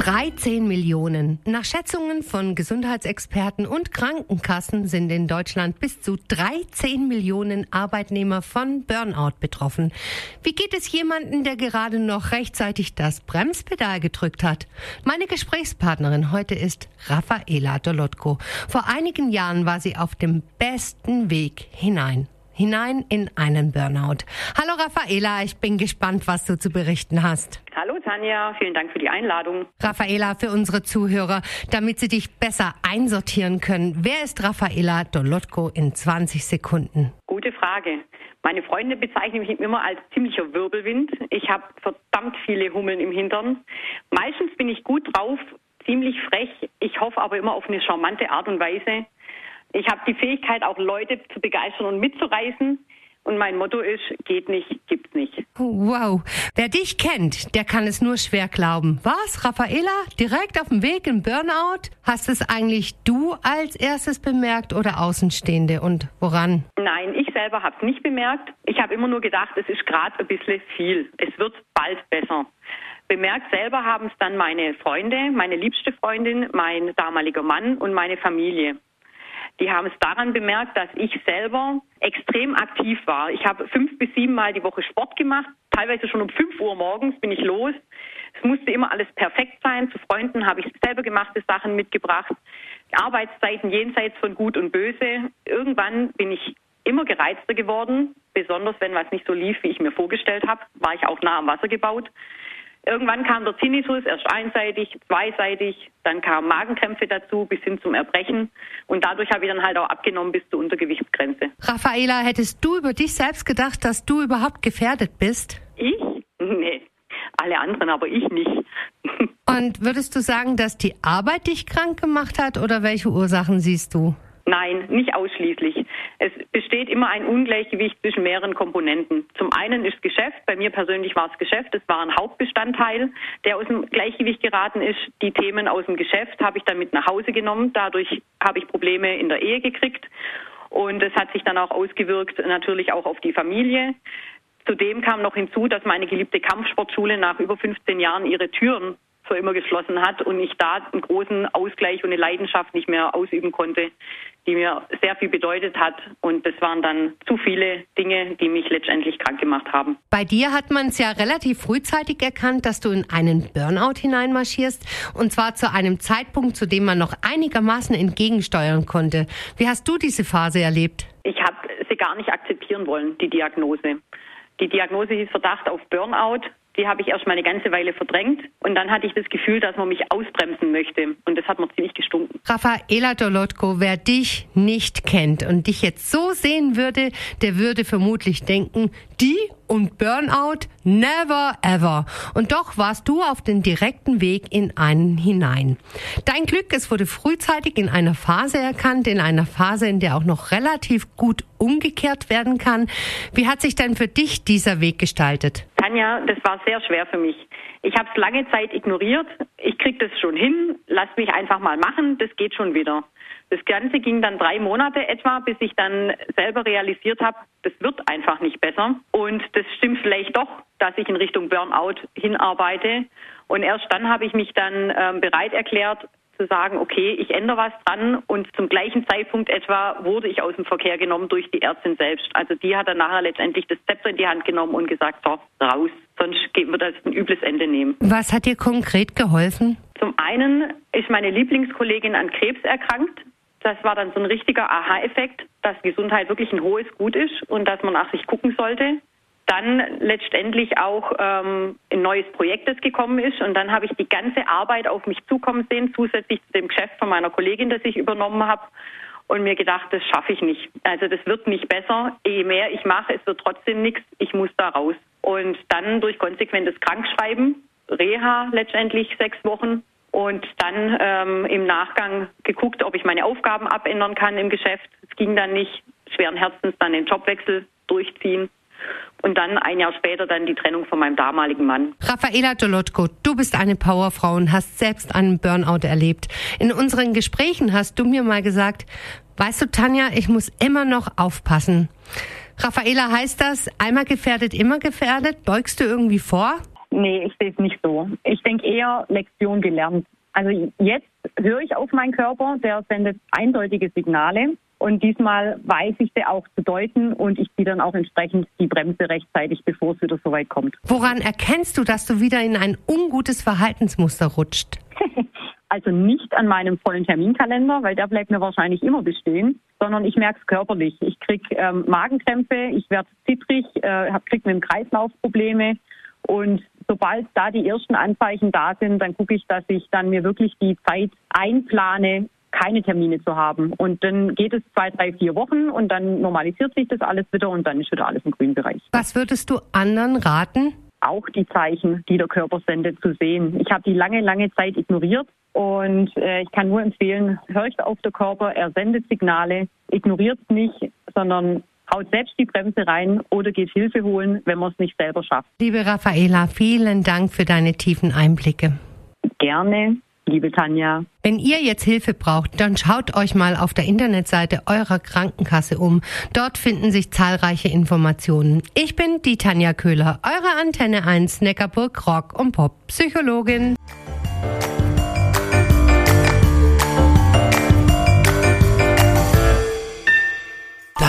13 Millionen. Nach Schätzungen von Gesundheitsexperten und Krankenkassen sind in Deutschland bis zu 13 Millionen Arbeitnehmer von Burnout betroffen. Wie geht es jemandem, der gerade noch rechtzeitig das Bremspedal gedrückt hat? Meine Gesprächspartnerin heute ist Raffaela Dolotko. Vor einigen Jahren war sie auf dem besten Weg hinein hinein in einen Burnout. Hallo Raffaela, ich bin gespannt, was du zu berichten hast. Hallo Tanja, vielen Dank für die Einladung. Raffaela, für unsere Zuhörer, damit sie dich besser einsortieren können, wer ist Raffaela Dolotko in 20 Sekunden? Gute Frage. Meine Freunde bezeichnen mich immer als ziemlicher Wirbelwind. Ich habe verdammt viele Hummeln im Hintern. Meistens bin ich gut drauf, ziemlich frech. Ich hoffe aber immer auf eine charmante Art und Weise. Ich habe die Fähigkeit, auch Leute zu begeistern und mitzureißen. Und mein Motto ist, geht nicht, gibt's nicht. Wow. Wer dich kennt, der kann es nur schwer glauben. Was, Raffaela? Direkt auf dem Weg in Burnout? Hast es eigentlich du als erstes bemerkt oder Außenstehende und woran? Nein, ich selber habe es nicht bemerkt. Ich habe immer nur gedacht, es ist gerade ein bisschen viel. Es wird bald besser. Bemerkt selber haben es dann meine Freunde, meine liebste Freundin, mein damaliger Mann und meine Familie. Die haben es daran bemerkt, dass ich selber extrem aktiv war. Ich habe fünf bis sieben Mal die Woche Sport gemacht, teilweise schon um fünf Uhr morgens bin ich los. Es musste immer alles perfekt sein. Zu Freunden habe ich selber gemachte Sachen mitgebracht. Arbeitszeiten jenseits von Gut und Böse. Irgendwann bin ich immer gereizter geworden, besonders wenn was nicht so lief, wie ich mir vorgestellt habe, war ich auch nah am Wasser gebaut. Irgendwann kam der Tinnitus, erst einseitig, zweiseitig, dann kamen Magenkrämpfe dazu bis hin zum Erbrechen und dadurch habe ich dann halt auch abgenommen bis zur Untergewichtsgrenze. Raffaela, hättest du über dich selbst gedacht, dass du überhaupt gefährdet bist? Ich? Nee, alle anderen, aber ich nicht. Und würdest du sagen, dass die Arbeit dich krank gemacht hat oder welche Ursachen siehst du? Nein, nicht ausschließlich. Es besteht immer ein Ungleichgewicht zwischen mehreren Komponenten. Zum einen ist Geschäft, bei mir persönlich war es Geschäft, es war ein Hauptbestandteil, der aus dem Gleichgewicht geraten ist. Die Themen aus dem Geschäft habe ich dann mit nach Hause genommen. Dadurch habe ich Probleme in der Ehe gekriegt. Und es hat sich dann auch ausgewirkt natürlich auch auf die Familie. Zudem kam noch hinzu, dass meine geliebte Kampfsportschule nach über 15 Jahren ihre Türen für immer geschlossen hat und ich da einen großen Ausgleich und eine Leidenschaft nicht mehr ausüben konnte, die mir sehr viel bedeutet hat. Und das waren dann zu viele Dinge, die mich letztendlich krank gemacht haben. Bei dir hat man es ja relativ frühzeitig erkannt, dass du in einen Burnout hineinmarschierst. Und zwar zu einem Zeitpunkt, zu dem man noch einigermaßen entgegensteuern konnte. Wie hast du diese Phase erlebt? Ich habe sie gar nicht akzeptieren wollen, die Diagnose. Die Diagnose hieß Verdacht auf Burnout. Die habe ich erst mal eine ganze Weile verdrängt und dann hatte ich das Gefühl, dass man mich ausbremsen möchte und das hat mir ziemlich gestunken. Raffaela Dolotko, wer dich nicht kennt und dich jetzt so sehen würde, der würde vermutlich denken, die und Burnout never ever. Und doch warst du auf den direkten Weg in einen hinein. Dein Glück, es wurde frühzeitig in einer Phase erkannt, in einer Phase, in der auch noch relativ gut umgekehrt werden kann. Wie hat sich denn für dich dieser Weg gestaltet? Tanja, das war sehr schwer für mich. Ich habe es lange Zeit ignoriert. Krieg das schon hin. Lass mich einfach mal machen. Das geht schon wieder. Das Ganze ging dann drei Monate etwa, bis ich dann selber realisiert habe, das wird einfach nicht besser. Und das stimmt vielleicht doch, dass ich in Richtung Burnout hinarbeite. Und erst dann habe ich mich dann ähm, bereit erklärt, zu sagen, okay, ich ändere was dran und zum gleichen Zeitpunkt etwa wurde ich aus dem Verkehr genommen durch die Ärztin selbst. Also die hat dann nachher letztendlich das Zepter in die Hand genommen und gesagt, so, raus, sonst wird das ein übles Ende nehmen. Was hat dir konkret geholfen? Zum einen ist meine Lieblingskollegin an Krebs erkrankt. Das war dann so ein richtiger Aha-Effekt, dass Gesundheit wirklich ein hohes Gut ist und dass man nach sich gucken sollte dann letztendlich auch ähm, ein neues Projekt, das gekommen ist. Und dann habe ich die ganze Arbeit auf mich zukommen sehen, zusätzlich zu dem Geschäft von meiner Kollegin, das ich übernommen habe. Und mir gedacht, das schaffe ich nicht. Also das wird nicht besser. Je mehr ich mache, es wird trotzdem nichts. Ich muss da raus. Und dann durch konsequentes Krankschreiben, Reha letztendlich sechs Wochen. Und dann ähm, im Nachgang geguckt, ob ich meine Aufgaben abändern kann im Geschäft. Es ging dann nicht. Schweren Herzens dann den Jobwechsel durchziehen und dann ein Jahr später dann die Trennung von meinem damaligen Mann. Raffaela Dolotko, du bist eine Powerfrau und hast selbst einen Burnout erlebt. In unseren Gesprächen hast du mir mal gesagt, weißt du Tanja, ich muss immer noch aufpassen. Raffaela, heißt das, einmal gefährdet, immer gefährdet? Beugst du irgendwie vor? Nee, ich sehe es nicht so. Ich denke eher Lektion gelernt. Also jetzt höre ich auf meinen Körper, der sendet eindeutige Signale. Und diesmal weiß ich sie auch zu deuten und ich ziehe dann auch entsprechend die Bremse rechtzeitig, bevor es wieder so weit kommt. Woran erkennst du, dass du wieder in ein ungutes Verhaltensmuster rutscht? also nicht an meinem vollen Terminkalender, weil der bleibt mir wahrscheinlich immer bestehen, sondern ich merke es körperlich. Ich kriege ähm, Magenkrämpfe, ich werde zittrig, äh, kriege mit dem Kreislauf Probleme und sobald da die ersten Anzeichen da sind, dann gucke ich, dass ich dann mir wirklich die Zeit einplane, keine Termine zu haben. Und dann geht es zwei, drei, vier Wochen und dann normalisiert sich das alles wieder und dann ist wieder alles im grünen Bereich. Was würdest du anderen raten? Auch die Zeichen, die der Körper sendet, zu sehen. Ich habe die lange, lange Zeit ignoriert und äh, ich kann nur empfehlen, hört auf der Körper, er sendet Signale, ignoriert es nicht, sondern haut selbst die Bremse rein oder geht Hilfe holen, wenn man es nicht selber schafft. Liebe Raffaela, vielen Dank für deine tiefen Einblicke. Gerne liebe Tanja. Wenn ihr jetzt Hilfe braucht, dann schaut euch mal auf der Internetseite eurer Krankenkasse um. Dort finden sich zahlreiche Informationen. Ich bin die Tanja Köhler, eure Antenne 1 Neckarburg Rock und Pop Psychologin.